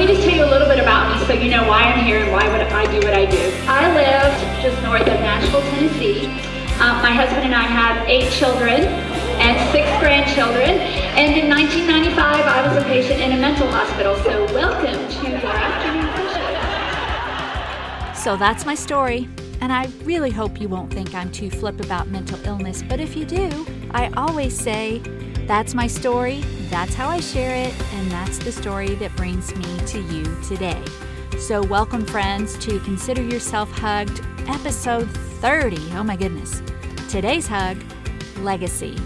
me just tell you a little bit about me so you know why I'm here and why would I do what I do. I live just north of Nashville, Tennessee. Um, my husband and I have eight children and six grandchildren. And in 1995, I was a patient in a mental hospital. So welcome to your afternoon session. So that's my story. And I really hope you won't think I'm too flip about mental illness, but if you do, I always say, that's my story, that's how I share it, and that's the story that brings me to you today. So, welcome, friends, to Consider Yourself Hugged, episode 30. Oh my goodness. Today's hug legacy.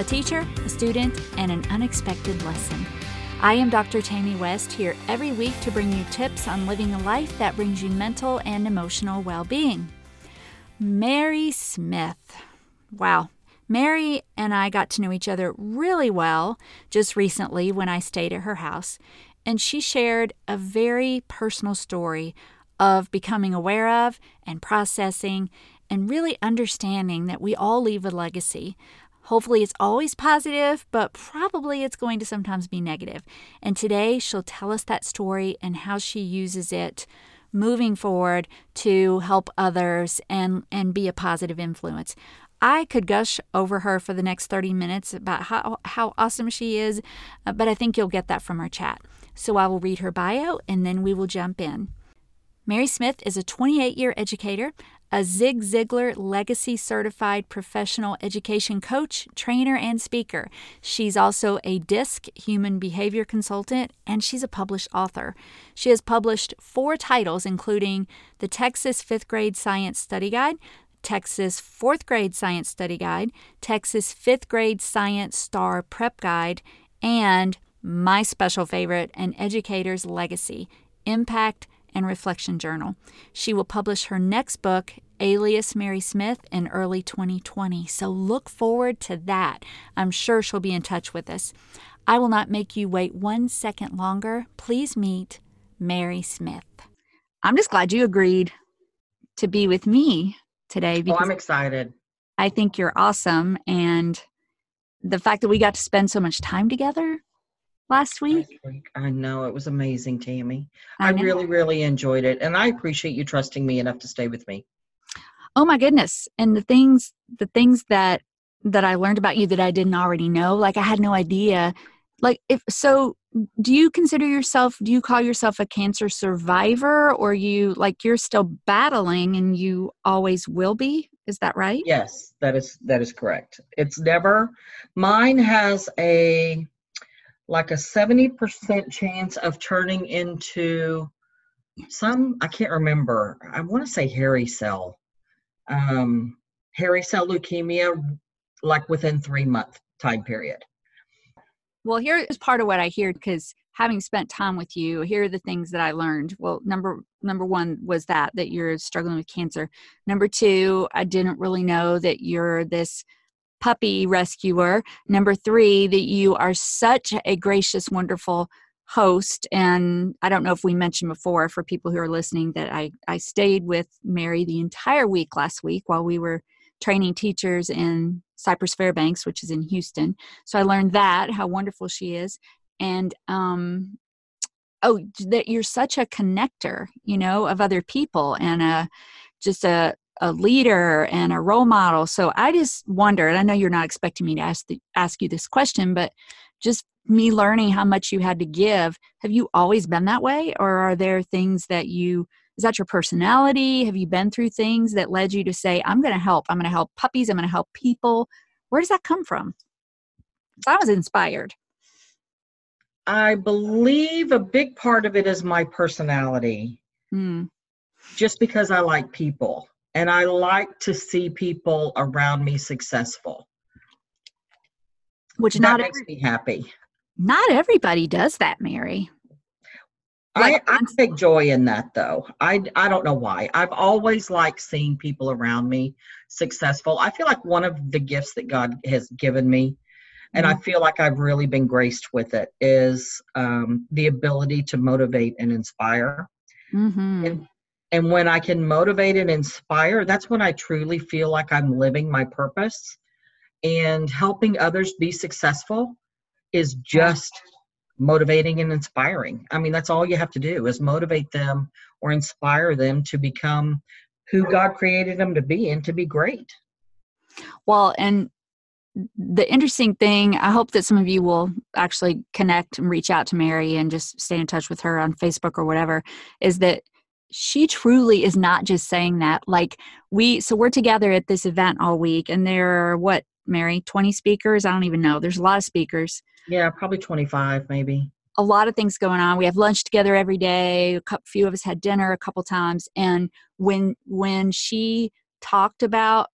A teacher, a student, and an unexpected lesson. I am Dr. Tammy West here every week to bring you tips on living a life that brings you mental and emotional well being. Mary Smith. Wow. Mary and I got to know each other really well just recently when I stayed at her house, and she shared a very personal story of becoming aware of and processing and really understanding that we all leave a legacy. Hopefully, it's always positive, but probably it's going to sometimes be negative. And today, she'll tell us that story and how she uses it moving forward to help others and, and be a positive influence. I could gush over her for the next 30 minutes about how, how awesome she is, uh, but I think you'll get that from our chat. So I will read her bio and then we will jump in. Mary Smith is a 28 year educator, a Zig Ziglar Legacy Certified Professional Education Coach, Trainer, and Speaker. She's also a DISC Human Behavior Consultant, and she's a published author. She has published four titles, including the Texas Fifth Grade Science Study Guide, Texas Fourth Grade Science Study Guide, Texas Fifth Grade Science STAAR Prep Guide, and my special favorite, An Educator's Legacy Impact and Reflection Journal. She will publish her next book, Alias Mary Smith, in early 2020. So look forward to that. I'm sure she'll be in touch with us. I will not make you wait one second longer. Please meet Mary Smith. I'm just glad you agreed to be with me today because oh, I'm excited. I think you're awesome and the fact that we got to spend so much time together last week. I know it was amazing, Tammy. I, I really, really enjoyed it, and I appreciate you trusting me enough to stay with me. Oh my goodness! And the things, the things that that I learned about you that I didn't already know, like I had no idea. Like if so, do you consider yourself? Do you call yourself a cancer survivor, or you like you're still battling and you always will be? Is that right? Yes, that is that is correct. It's never. Mine has a like a 70% chance of turning into some i can't remember i want to say hairy cell um hairy cell leukemia like within three month time period well here is part of what i hear because having spent time with you here are the things that i learned well number number one was that that you're struggling with cancer number two i didn't really know that you're this puppy rescuer. Number three, that you are such a gracious, wonderful host. And I don't know if we mentioned before for people who are listening that I, I stayed with Mary the entire week last week while we were training teachers in Cypress Fairbanks, which is in Houston. So I learned that, how wonderful she is. And um, oh, that you're such a connector, you know, of other people and a just a a leader and a role model. So I just wonder, and I know you're not expecting me to ask the, ask you this question, but just me learning how much you had to give, have you always been that way, or are there things that you is that your personality? Have you been through things that led you to say, "I'm going to help. I'm going to help puppies. I'm going to help people"? Where does that come from? I was inspired. I believe a big part of it is my personality. Mm. Just because I like people and I like to see people around me successful. Which that not makes every, me happy. Not everybody does that, Mary. Like, I, I take joy in that though. I, I don't know why. I've always liked seeing people around me successful. I feel like one of the gifts that God has given me, and mm-hmm. I feel like I've really been graced with it, is um, the ability to motivate and inspire. Mm-hmm. And and when I can motivate and inspire, that's when I truly feel like I'm living my purpose. And helping others be successful is just motivating and inspiring. I mean, that's all you have to do is motivate them or inspire them to become who God created them to be and to be great. Well, and the interesting thing, I hope that some of you will actually connect and reach out to Mary and just stay in touch with her on Facebook or whatever, is that she truly is not just saying that. Like, we, so we're together at this event all week, and there are what, Mary, 20 speakers? I don't even know. There's a lot of speakers. Yeah, probably 25, maybe. A lot of things going on. We have lunch together every day. A couple, few of us had dinner a couple times. And when when she talked about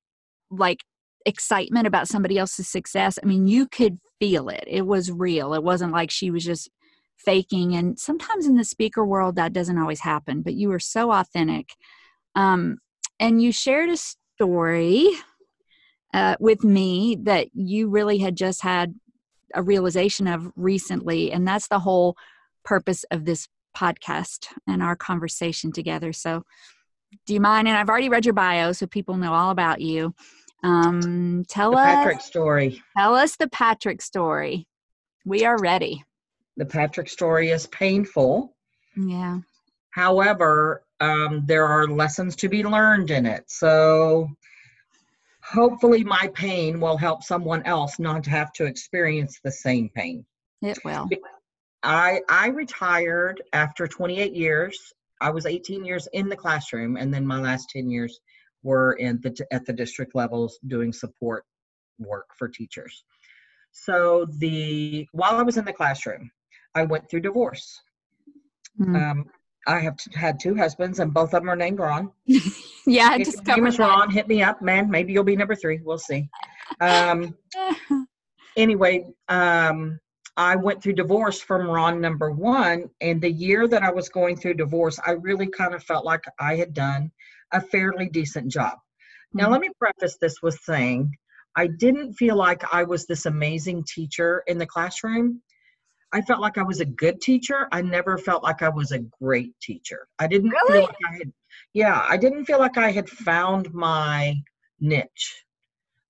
like excitement about somebody else's success, I mean, you could feel it. It was real. It wasn't like she was just faking. And sometimes in the speaker world, that doesn't always happen, but you were so authentic. Um, and you shared a story uh, with me that you really had just had a realization of recently. And that's the whole purpose of this podcast and our conversation together. So, do you mind? And I've already read your bio, so people know all about you. Um, tell the us Patrick story. Tell us the Patrick story. We are ready. The Patrick story is painful. Yeah. However, um, there are lessons to be learned in it. So hopefully, my pain will help someone else not to have to experience the same pain. It will. I I retired after 28 years. I was 18 years in the classroom, and then my last 10 years were in the at the district levels doing support work for teachers. So the while I was in the classroom, I went through divorce. Mm-hmm. Um, I have t- had two husbands, and both of them are named Ron. yeah, if just name is Ron. Hit me up, man. Maybe you'll be number three. We'll see. Um, anyway, um, I went through divorce from Ron number one, and the year that I was going through divorce, I really kind of felt like I had done a fairly decent job. Mm-hmm. Now, let me preface this with saying I didn't feel like I was this amazing teacher in the classroom. I felt like I was a good teacher. I never felt like I was a great teacher. I didn't really? feel like I had, yeah, I didn't feel like I had found my niche.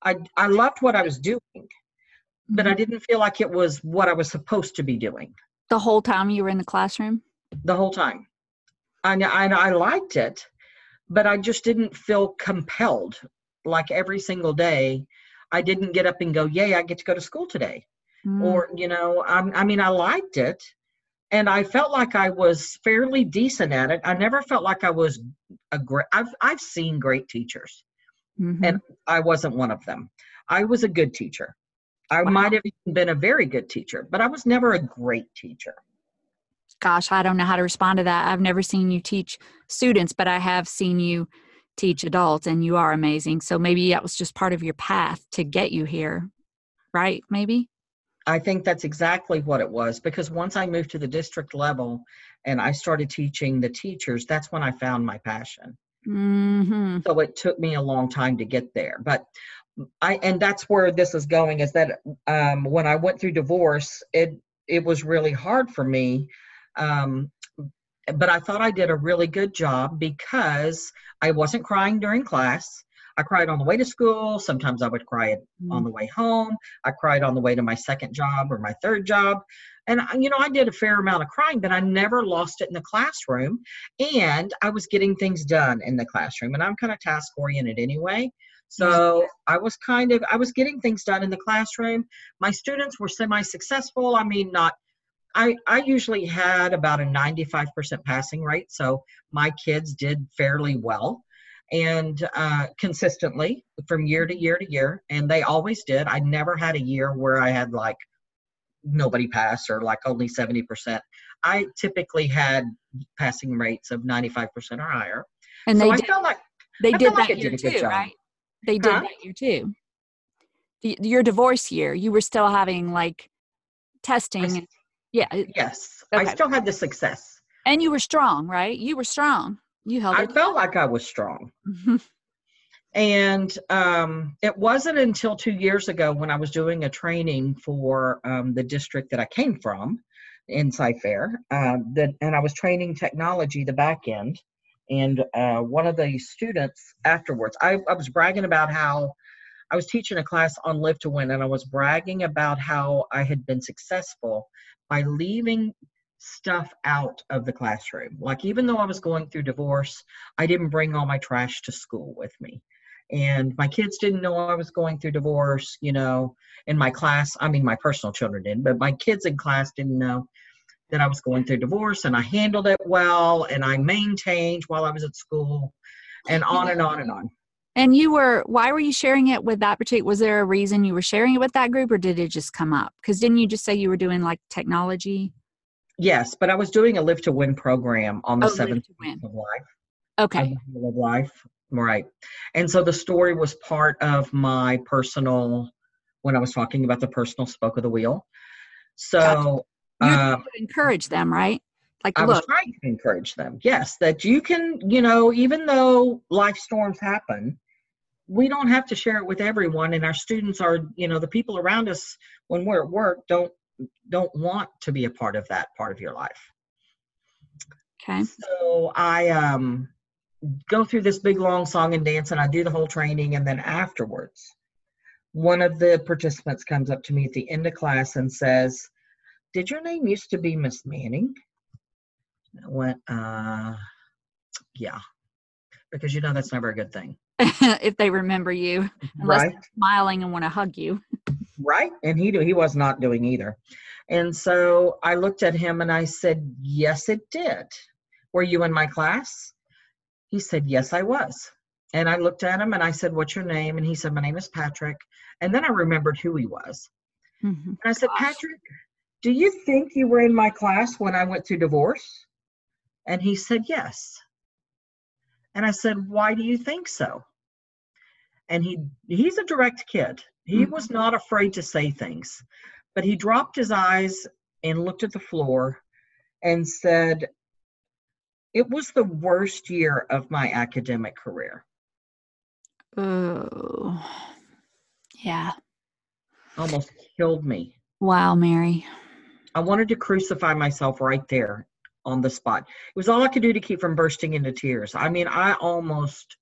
I, I loved what I was doing, but I mm-hmm. didn't feel like it was what I was supposed to be doing. The whole time you were in the classroom? The whole time. And I, I liked it, but I just didn't feel compelled. Like every single day, I didn't get up and go, Yay, I get to go to school today. Mm. Or, you know, I, I mean, I liked it and I felt like I was fairly decent at it. I never felt like I was a great, I've, I've seen great teachers mm-hmm. and I wasn't one of them. I was a good teacher. I wow. might have been a very good teacher, but I was never a great teacher gosh, I don't know how to respond to that. I've never seen you teach students, but I have seen you teach adults, and you are amazing. So maybe that was just part of your path to get you here, right? Maybe? I think that's exactly what it was because once I moved to the district level and I started teaching the teachers, that's when I found my passion. Mm-hmm. So it took me a long time to get there. But I, and that's where this is going is that um, when I went through divorce, it, it was really hard for me um, but I thought I did a really good job because I wasn't crying during class. I cried on the way to school. Sometimes I would cry mm. on the way home. I cried on the way to my second job or my third job. And, you know, I did a fair amount of crying, but I never lost it in the classroom. And I was getting things done in the classroom. And I'm kind of task oriented anyway. So I was kind of, I was getting things done in the classroom. My students were semi successful. I mean, not I, I usually had about a 95% passing rate, so my kids did fairly well and uh, consistently from year to year to year, and they always did. I never had a year where I had like nobody pass or like only 70%. I typically had passing rates of 95% or higher. And so they I did, felt like they I did that like year too, right? They did huh? that year too. The, your divorce year, you were still having like testing. I, yeah. Yes. Okay. I still had the success. And you were strong, right? You were strong. You held I it. felt like I was strong. and um, it wasn't until two years ago when I was doing a training for um, the district that I came from in Cy-Fair uh, that, and I was training technology, the back end. And uh, one of the students afterwards, I, I was bragging about how I was teaching a class on Live to Win, and I was bragging about how I had been successful by leaving stuff out of the classroom. Like, even though I was going through divorce, I didn't bring all my trash to school with me. And my kids didn't know I was going through divorce, you know, in my class. I mean, my personal children didn't, but my kids in class didn't know that I was going through divorce and I handled it well and I maintained while I was at school and on and on and on. And you were, why were you sharing it with that particular, was there a reason you were sharing it with that group or did it just come up? Because didn't you just say you were doing like technology? Yes, but I was doing a Live to Win program on the oh, seventh of life. Okay. Of life, right. And so the story was part of my personal, when I was talking about the personal spoke of the wheel. So you um, encourage them, right? Like, I look. was trying to encourage them. Yes, that you can, you know, even though life storms happen, we don't have to share it with everyone. And our students are, you know, the people around us when we're at work don't don't want to be a part of that part of your life. Okay. So I um go through this big long song and dance and I do the whole training and then afterwards one of the participants comes up to me at the end of class and says, did your name used to be Miss Manning? I went, uh, yeah, because you know that's never a good thing. if they remember you, unless right. smiling and want to hug you. Right, and he he was not doing either. And so I looked at him and I said, "Yes, it did. Were you in my class?" He said, "Yes, I was." And I looked at him and I said, "What's your name?" And he said, "My name is Patrick." And then I remembered who he was. Mm-hmm. And I said, Gosh. "Patrick, do you think you were in my class when I went through divorce? And he said, Yes. And I said, Why do you think so? And he he's a direct kid. He mm-hmm. was not afraid to say things, but he dropped his eyes and looked at the floor and said, It was the worst year of my academic career. Oh, yeah. Almost killed me. Wow, Mary. I wanted to crucify myself right there on the spot. It was all I could do to keep from bursting into tears. I mean, I almost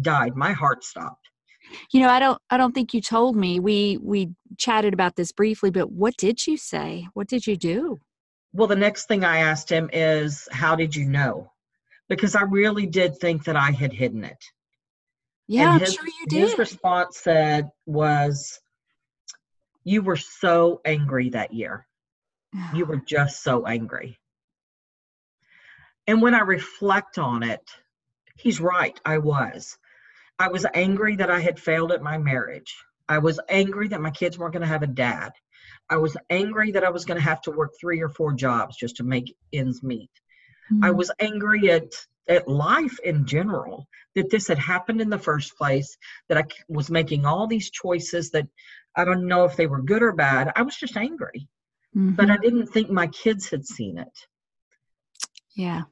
died. My heart stopped. You know, I don't I don't think you told me. We we chatted about this briefly, but what did you say? What did you do? Well, the next thing I asked him is, "How did you know?" Because I really did think that I had hidden it. Yeah, and his, I'm sure you did. His response said was, "You were so angry that year." You were just so angry. And when I reflect on it, he's right. I was. I was angry that I had failed at my marriage. I was angry that my kids weren't going to have a dad. I was angry that I was going to have to work three or four jobs just to make ends meet. Mm-hmm. I was angry at at life in general that this had happened in the first place that I was making all these choices that I don't know if they were good or bad. I was just angry mm-hmm. but I mm-hmm. didn't think my kids had seen it. Yeah.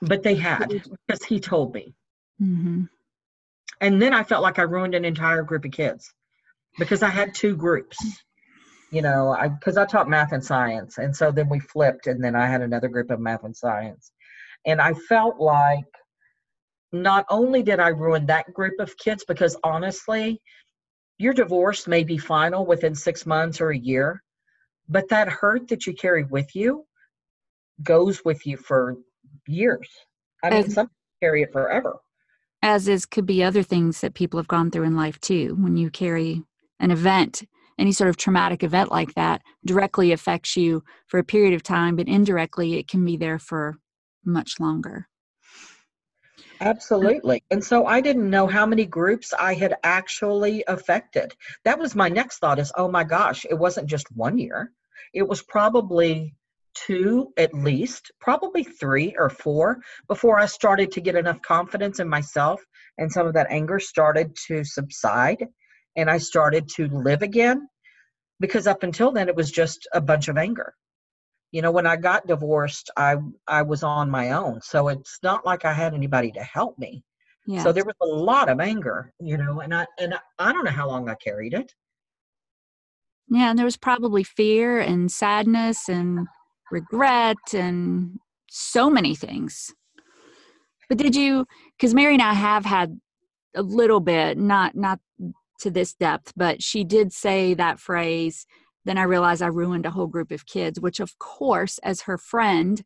But they had because he told me. Mm-hmm. And then I felt like I ruined an entire group of kids because I had two groups. You know, I because I taught math and science, and so then we flipped, and then I had another group of math and science, and I felt like not only did I ruin that group of kids because honestly, your divorce may be final within six months or a year, but that hurt that you carry with you goes with you for years. I mean, as, some carry it forever. As is could be other things that people have gone through in life too. When you carry an event, any sort of traumatic event like that directly affects you for a period of time, but indirectly it can be there for much longer. Absolutely. And so I didn't know how many groups I had actually affected. That was my next thought is, oh my gosh, it wasn't just one year. It was probably two at mm-hmm. least, probably three or four before I started to get enough confidence in myself and some of that anger started to subside and I started to live again. Because up until then, it was just a bunch of anger you know when i got divorced i i was on my own so it's not like i had anybody to help me yeah. so there was a lot of anger you know and i and i don't know how long i carried it yeah and there was probably fear and sadness and regret and so many things but did you because mary and i have had a little bit not not to this depth, but she did say that phrase. Then I realized I ruined a whole group of kids, which, of course, as her friend,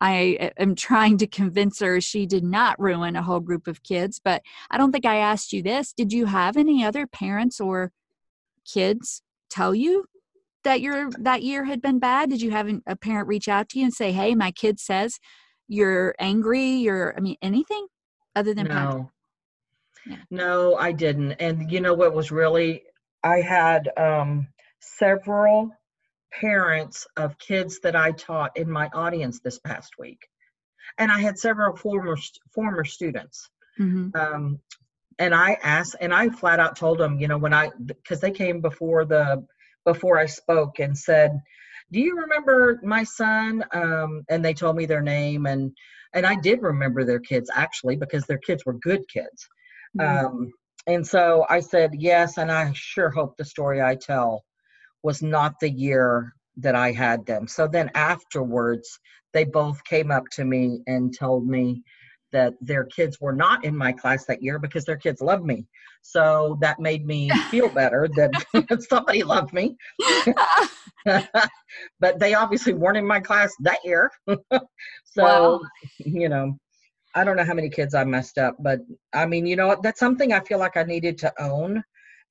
I am trying to convince her she did not ruin a whole group of kids. But I don't think I asked you this. Did you have any other parents or kids tell you that your that year had been bad? Did you have a parent reach out to you and say, "Hey, my kid says you're angry," you're I mean anything other than no. Yeah. No, I didn't. And you know what was really I had um several parents of kids that I taught in my audience this past week. And I had several former former students. Mm-hmm. Um, and I asked, and I flat out told them, you know, when I, because they came before the, before I spoke and said, do you remember my son? Um, and they told me their name and, and I did remember their kids actually because their kids were good kids. Mm-hmm. Um, and so I said, yes, and I sure hope the story I tell was not the year that I had them. So then afterwards, they both came up to me and told me that their kids were not in my class that year because their kids loved me. So that made me feel better that somebody loved me. but they obviously weren't in my class that year. so, wow. you know, I don't know how many kids I messed up, but I mean, you know, that's something I feel like I needed to own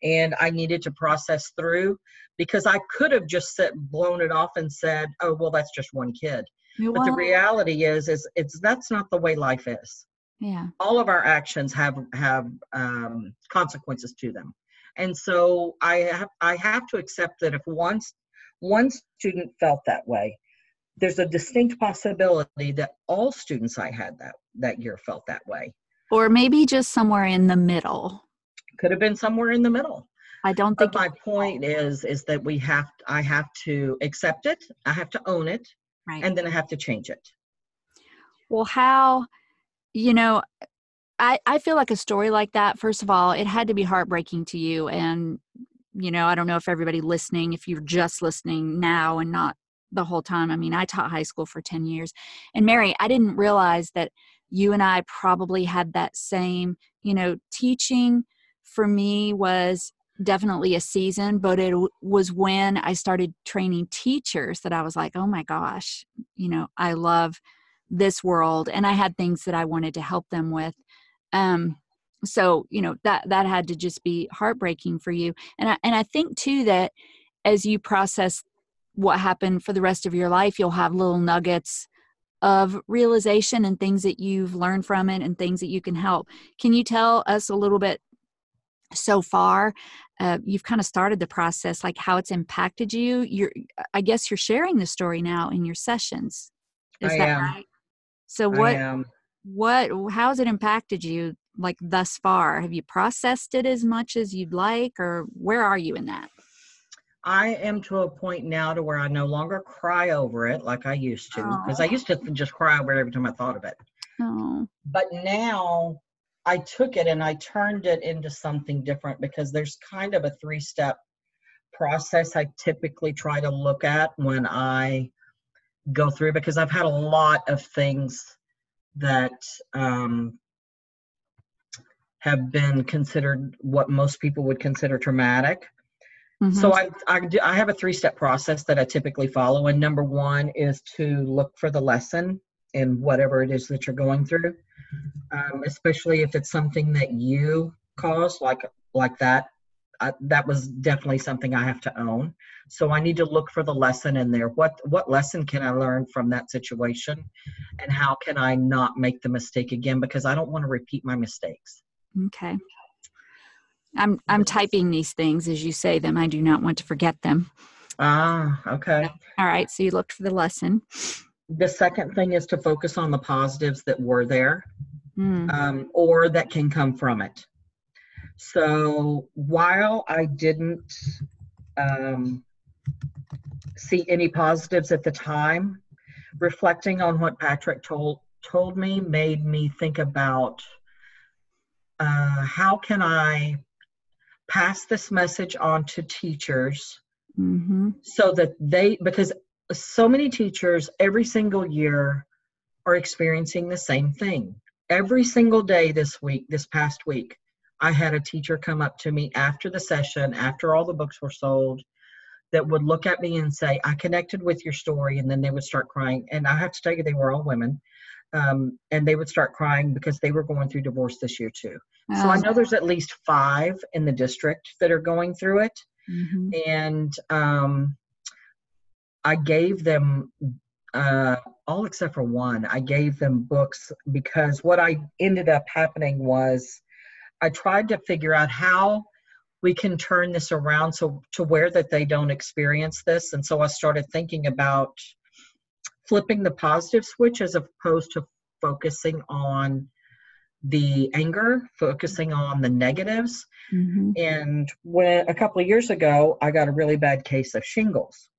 and I needed to process through because I could have just said, blown it off and said, "Oh, well, that's just one kid." But the reality is, is it's that's not the way life is. Yeah. All of our actions have have um, consequences to them, and so I have I have to accept that if once one student felt that way, there's a distinct possibility that all students I had that that year felt that way. Or maybe just somewhere in the middle. Could have been somewhere in the middle. I don't think. But my point is, is that we have. I have to accept it. I have to own it, right. and then I have to change it. Well, how? You know, I I feel like a story like that. First of all, it had to be heartbreaking to you, and you know, I don't know if everybody listening, if you're just listening now and not the whole time. I mean, I taught high school for 10 years. And Mary, I didn't realize that you and I probably had that same, you know, teaching for me was definitely a season, but it was when I started training teachers that I was like, oh my gosh, you know, I love this world and I had things that I wanted to help them with. Um, so you know that that had to just be heartbreaking for you and I, and I think too that as you process what happened for the rest of your life you'll have little nuggets of realization and things that you've learned from it and things that you can help can you tell us a little bit so far uh, you've kind of started the process like how it's impacted you you're i guess you're sharing the story now in your sessions is I that am. right so what what how has it impacted you like thus far have you processed it as much as you'd like or where are you in that I am to a point now to where I no longer cry over it like I used to because I used to just cry over it every time I thought of it. Oh. But now I took it and I turned it into something different because there's kind of a three step process I typically try to look at when I go through because I've had a lot of things that um, have been considered what most people would consider traumatic. Mm-hmm. So I I, do, I have a three step process that I typically follow, and number one is to look for the lesson in whatever it is that you're going through um, especially if it's something that you caused, like like that. I, that was definitely something I have to own. So I need to look for the lesson in there. What what lesson can I learn from that situation, and how can I not make the mistake again? Because I don't want to repeat my mistakes. Okay. I'm I'm typing these things as you say them. I do not want to forget them. Ah, okay. All right. So you looked for the lesson. The second thing is to focus on the positives that were there mm. um, or that can come from it. So while I didn't um, see any positives at the time, reflecting on what Patrick told told me made me think about uh, how can I pass this message on to teachers mm-hmm. so that they because so many teachers every single year are experiencing the same thing every single day this week, this past week, I had a teacher come up to me after the session, after all the books were sold, that would look at me and say, I connected with your story. And then they would start crying. And I have to tell you, they were all women. Um, and they would start crying because they were going through divorce this year too. So I know there's at least five in the district that are going through it. Mm-hmm. And um, I gave them uh, all except for one. I gave them books because what I ended up happening was I tried to figure out how we can turn this around so to where that they don't experience this. And so I started thinking about flipping the positive switch as opposed to focusing on the anger, focusing on the negatives. Mm-hmm. And when a couple of years ago, I got a really bad case of shingles.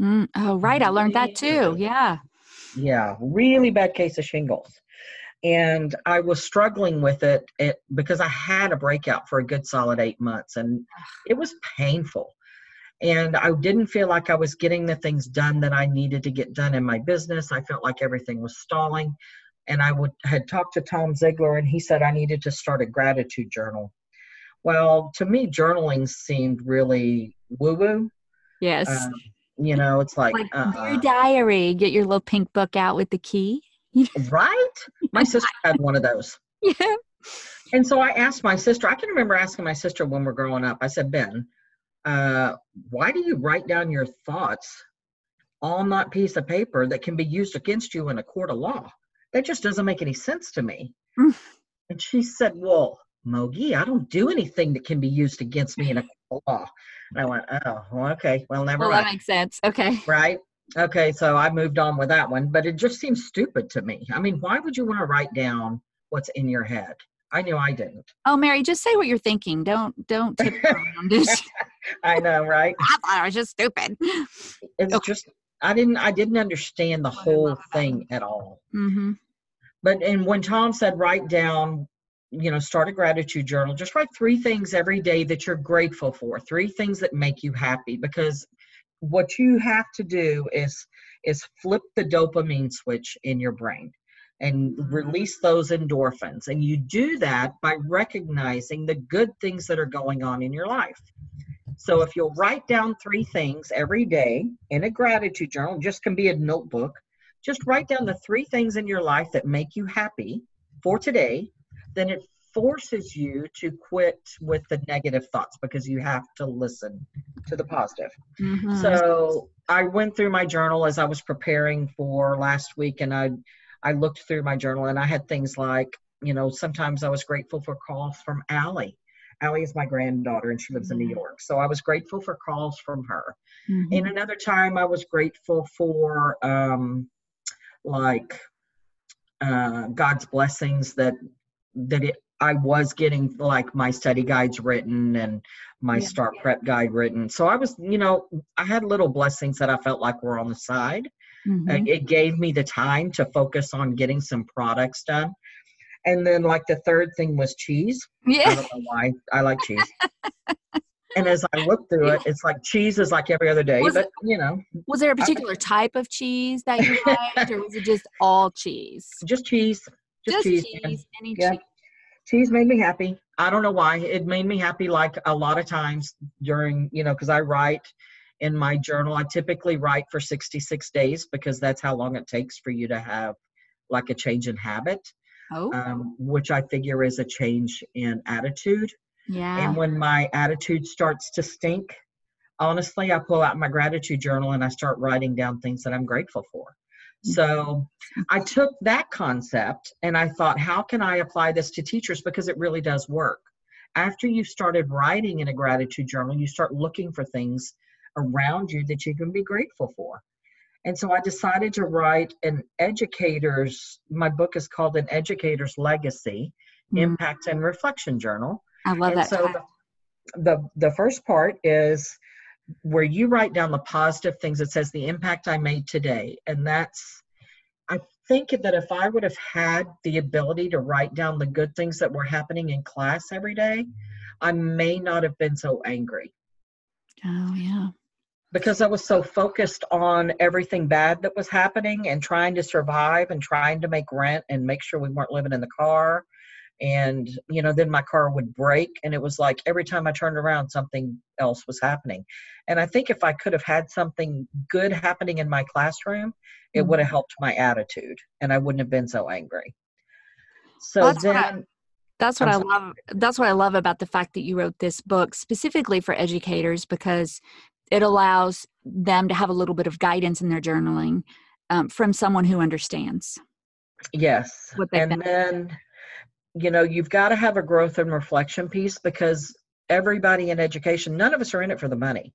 Mm, oh, right. I learned that too. Yeah. Yeah. Really bad case of shingles. And I was struggling with it, it because I had a breakout for a good solid eight months and it was painful. And I didn't feel like I was getting the things done that I needed to get done in my business. I felt like everything was stalling and I would had talked to Tom Ziglar, and he said I needed to start a gratitude journal. Well, to me, journaling seemed really woo woo. Yes. Um, you know, it's like, like uh, your diary. Get your little pink book out with the key. right? My sister had one of those. Yeah. And so I asked my sister. I can remember asking my sister when we're growing up. I said, Ben, uh, why do you write down your thoughts on that piece of paper that can be used against you in a court of law? that just doesn't make any sense to me. Mm. And she said, Well, Mogi, I don't do anything that can be used against me in a law. And I went, Oh, well, okay. Well, never well, mind. that makes sense. Okay. Right. Okay. So I moved on with that one, but it just seems stupid to me. I mean, why would you want to write down what's in your head? I knew I didn't. Oh, Mary, just say what you're thinking. Don't don't tip around it. I know, right? I thought I was just stupid. It's okay. just I didn't I didn't understand the whole thing at all. Mm-hmm. But and when Tom said write down, you know, start a gratitude journal, just write three things every day that you're grateful for, three things that make you happy because what you have to do is is flip the dopamine switch in your brain and mm-hmm. release those endorphins. And you do that by recognizing the good things that are going on in your life. So if you'll write down three things every day in a gratitude journal, just can be a notebook, just write down the three things in your life that make you happy for today, then it forces you to quit with the negative thoughts because you have to listen to the positive. Mm-hmm. So I went through my journal as I was preparing for last week and I I looked through my journal and I had things like, you know, sometimes I was grateful for calls from Allie Allie is my granddaughter and she lives in New mm-hmm. York. So I was grateful for calls from her. Mm-hmm. And another time I was grateful for um, like uh, God's blessings that that it I was getting like my study guides written and my yeah. start prep guide written. So I was, you know, I had little blessings that I felt like were on the side. Mm-hmm. it gave me the time to focus on getting some products done. And then like the third thing was cheese. Yeah. I don't know why. I like cheese. and as I look through it, it's like cheese is like every other day, was but it, you know. Was there a particular I, type of cheese that you liked, or was it just all cheese? Just cheese. Just, just cheese. cheese. Any yeah. cheese. Cheese made me happy. I don't know why. It made me happy like a lot of times during, you know, because I write in my journal. I typically write for 66 days because that's how long it takes for you to have like a change in habit oh. um, which I figure is a change in attitude. Yeah. And when my attitude starts to stink, honestly, I pull out my gratitude journal and I start writing down things that I'm grateful for. Mm-hmm. So I took that concept and I thought, how can I apply this to teachers? Because it really does work. After you started writing in a gratitude journal, you start looking for things around you that you can be grateful for. And so I decided to write an educator's, my book is called An Educator's Legacy mm. Impact and Reflection Journal. I love and that. So the, the, the first part is where you write down the positive things. It says the impact I made today. And that's, I think that if I would have had the ability to write down the good things that were happening in class every day, I may not have been so angry. Oh, yeah because I was so focused on everything bad that was happening and trying to survive and trying to make rent and make sure we weren't living in the car and you know then my car would break and it was like every time i turned around something else was happening and i think if i could have had something good happening in my classroom it mm-hmm. would have helped my attitude and i wouldn't have been so angry so that's then what I, that's what i love that's what i love about the fact that you wrote this book specifically for educators because it allows them to have a little bit of guidance in their journaling um, from someone who understands yes and been. then you know you've got to have a growth and reflection piece because everybody in education none of us are in it for the money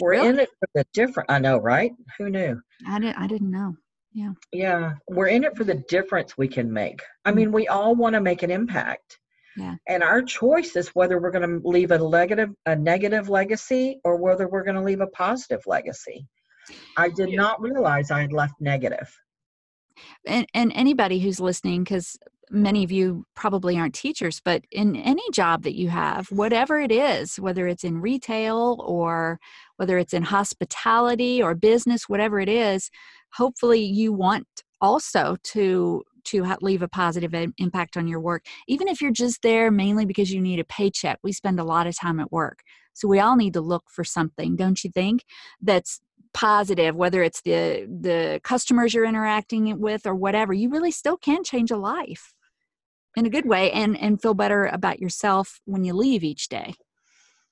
we're really? in it for the different i know right who knew i didn't i didn't know yeah yeah we're in it for the difference we can make i mm-hmm. mean we all want to make an impact yeah. And our choice is whether we're going to leave a negative a negative legacy or whether we're going to leave a positive legacy. I did yeah. not realize I had left negative. And, and anybody who's listening, because many of you probably aren't teachers, but in any job that you have, whatever it is, whether it's in retail or whether it's in hospitality or business, whatever it is, hopefully you want also to to leave a positive impact on your work even if you're just there mainly because you need a paycheck. We spend a lot of time at work so we all need to look for something don't you think that's positive whether it's the the customers you're interacting with or whatever. You really still can change a life in a good way and and feel better about yourself when you leave each day.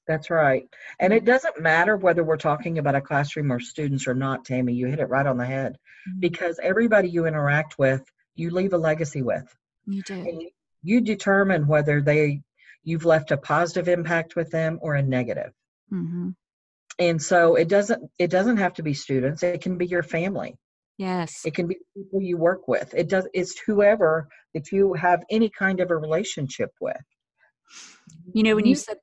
That's right. And it doesn't matter whether we're talking about a classroom or students or not tammy you hit it right on the head. Mm-hmm. because everybody you interact with you leave a legacy with. You do. And you determine whether they you've left a positive impact with them or a negative. Mm-hmm. And so it doesn't it doesn't have to be students. It can be your family yes. It can be people you work with. It does it's whoever that you have any kind of a relationship with. You know when you, you said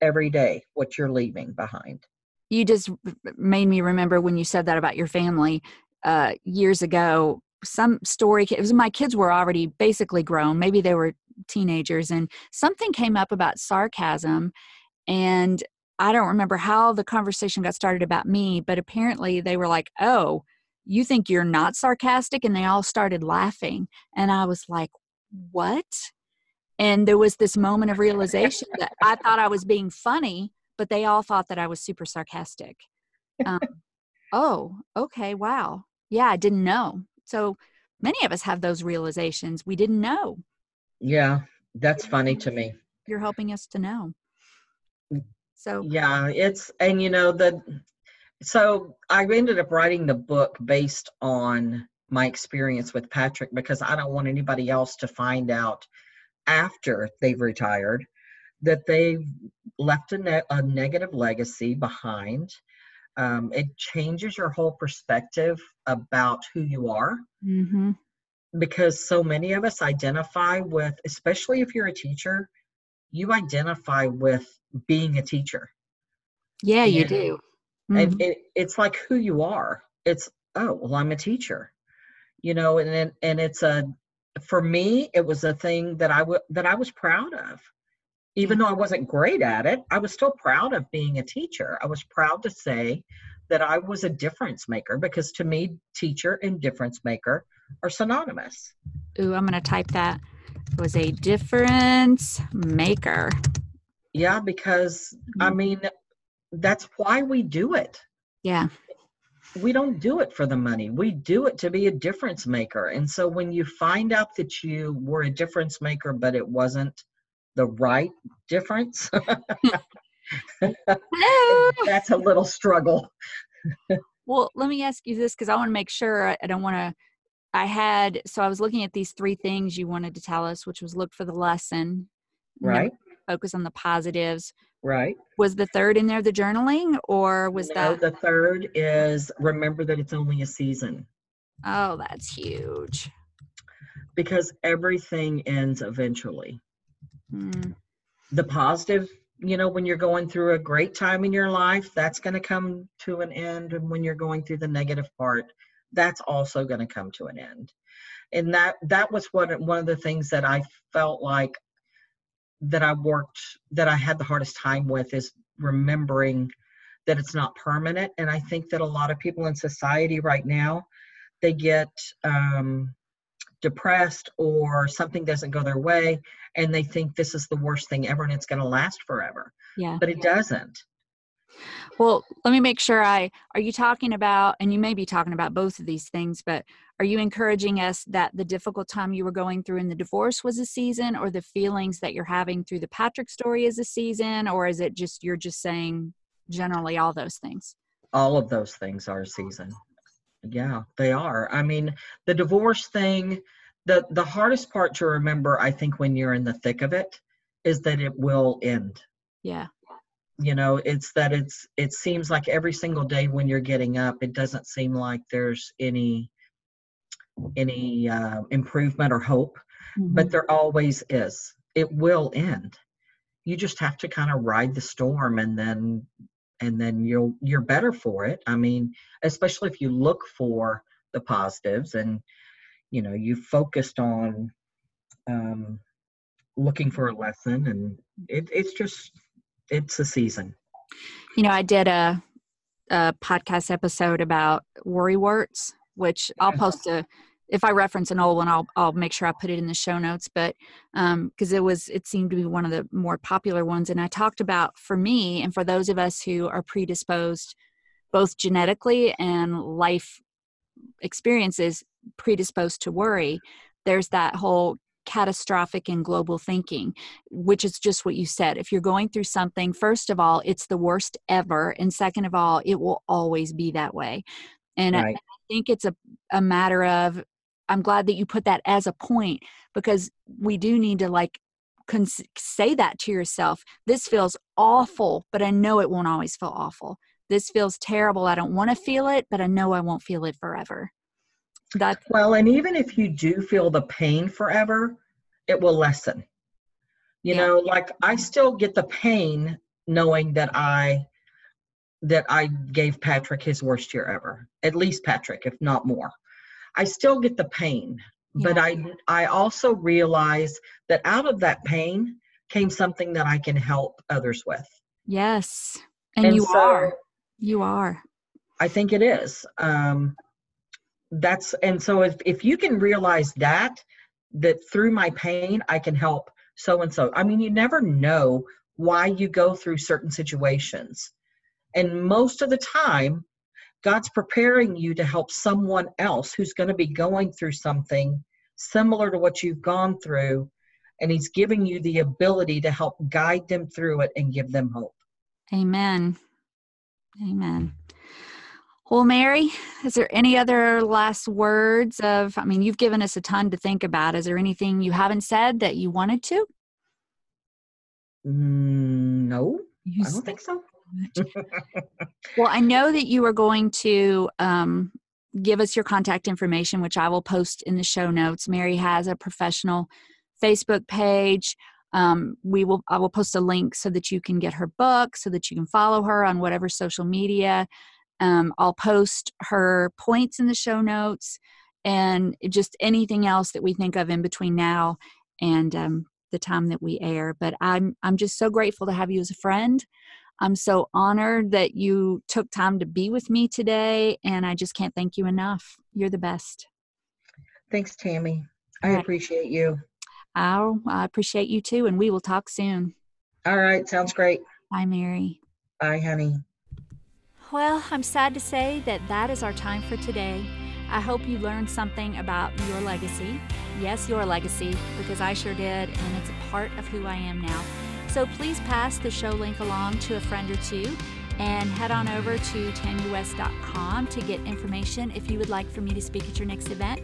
every day what you're leaving behind. You just made me remember when you said that about your family uh, years ago some story it was my kids were already basically grown maybe they were teenagers and something came up about sarcasm and I don't remember how the conversation got started about me, but apparently they were like, oh, you think you're not sarcastic? And they all started laughing. And I was like, what? And there was this moment of realization that I thought I was being funny, but they all thought that I was super sarcastic. Um, oh, okay, wow. Yeah, I didn't know. So many of us have those realizations. We didn't know. Yeah, that's funny to me. You're helping us to know. So yeah, it's and you know the so I ended up writing the book based on my experience with Patrick because I don't want anybody else to find out after they've retired that they've left a, ne- a negative legacy behind. Um, it changes your whole perspective about who you are. Mm-hmm. Because so many of us identify with, especially if you're a teacher, you identify with being a teacher. Yeah, and, you do. Mm-hmm. And it, it's like who you are. It's oh well, I'm a teacher, you know, and and it's a for me it was a thing that I would that I was proud of. Even though I wasn't great at it, I was still proud of being a teacher. I was proud to say that I was a difference maker because to me, teacher and difference maker are synonymous. Ooh, I'm going to type that. Was a difference maker. Yeah, because I mm-hmm. mean, that's why we do it. Yeah. We don't do it for the money. We do it to be a difference maker. And so when you find out that you were a difference maker, but it wasn't the right difference, that's a little struggle. well, let me ask you this because I want to make sure I don't want to. I had, so I was looking at these three things you wanted to tell us, which was look for the lesson. Right focus on the positives. Right. Was the third in there the journaling or was no, that? The third is remember that it's only a season. Oh, that's huge. Because everything ends eventually. Hmm. The positive, you know, when you're going through a great time in your life, that's going to come to an end. And when you're going through the negative part, that's also going to come to an end. And that that was what one of the things that I felt like that I worked that I had the hardest time with is remembering that it's not permanent. And I think that a lot of people in society right now, they get um, depressed or something doesn't go their way and they think this is the worst thing ever and it's going to last forever. Yeah. But it doesn't. Well, let me make sure I are you talking about and you may be talking about both of these things, but are you encouraging us that the difficult time you were going through in the divorce was a season or the feelings that you're having through the Patrick story is a season or is it just you're just saying generally all those things? All of those things are a season. Yeah, they are. I mean, the divorce thing, the the hardest part to remember I think when you're in the thick of it is that it will end. Yeah you know it's that it's it seems like every single day when you're getting up it doesn't seem like there's any any uh, improvement or hope mm-hmm. but there always is it will end you just have to kind of ride the storm and then and then you'll you're better for it i mean especially if you look for the positives and you know you focused on um looking for a lesson and it, it's just it's a season. You know, I did a, a podcast episode about worry warts, which I'll post a if I reference an old one, I'll I'll make sure I put it in the show notes. But because um, it was, it seemed to be one of the more popular ones, and I talked about for me and for those of us who are predisposed, both genetically and life experiences predisposed to worry. There's that whole catastrophic and global thinking, which is just what you said. If you're going through something, first of all, it's the worst ever. And second of all, it will always be that way. And right. I, I think it's a, a matter of, I'm glad that you put that as a point because we do need to like cons- say that to yourself. This feels awful, but I know it won't always feel awful. This feels terrible. I don't want to feel it, but I know I won't feel it forever. That well, and even if you do feel the pain forever, it will lessen. You yeah. know, like I still get the pain knowing that I that I gave Patrick his worst year ever. At least Patrick, if not more. I still get the pain, yeah. but I I also realize that out of that pain came something that I can help others with. Yes. And, and you so, are. You are. I think it is. Um that's and so if if you can realize that that through my pain i can help so and so i mean you never know why you go through certain situations and most of the time god's preparing you to help someone else who's going to be going through something similar to what you've gone through and he's giving you the ability to help guide them through it and give them hope amen amen well, Mary, is there any other last words of? I mean, you've given us a ton to think about. Is there anything you haven't said that you wanted to? Mm, no, you I don't think so. well, I know that you are going to um, give us your contact information, which I will post in the show notes. Mary has a professional Facebook page. Um, we will I will post a link so that you can get her book, so that you can follow her on whatever social media um, I'll post her points in the show notes and just anything else that we think of in between now and um, the time that we air. But I'm I'm just so grateful to have you as a friend. I'm so honored that you took time to be with me today, and I just can't thank you enough. You're the best. Thanks, Tammy. I right. appreciate you. I'll, I appreciate you too, and we will talk soon. All right, sounds great. Bye, Mary. Bye, honey. Well, I'm sad to say that that is our time for today. I hope you learned something about your legacy. Yes, your legacy, because I sure did, and it's a part of who I am now. So please pass the show link along to a friend or two and head on over to tammywest.com to get information if you would like for me to speak at your next event.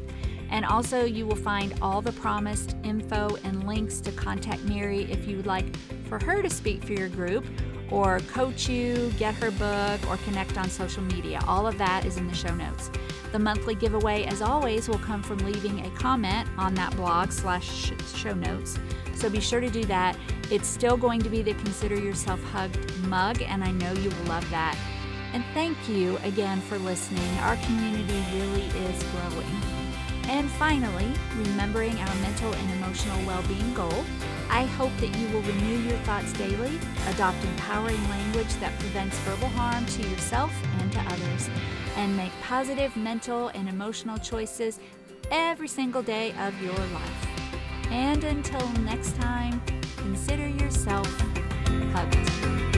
And also, you will find all the promised info and links to contact Mary if you would like for her to speak for your group or coach you, get her book, or connect on social media. All of that is in the show notes. The monthly giveaway, as always, will come from leaving a comment on that blog slash show notes. So be sure to do that. It's still going to be the Consider Yourself Hugged mug, and I know you will love that. And thank you again for listening. Our community really is growing. And finally, remembering our mental and emotional well being goal, I hope that you will renew your thoughts daily, adopt empowering language that prevents verbal harm to yourself and to others, and make positive mental and emotional choices every single day of your life. And until next time, consider yourself hugged.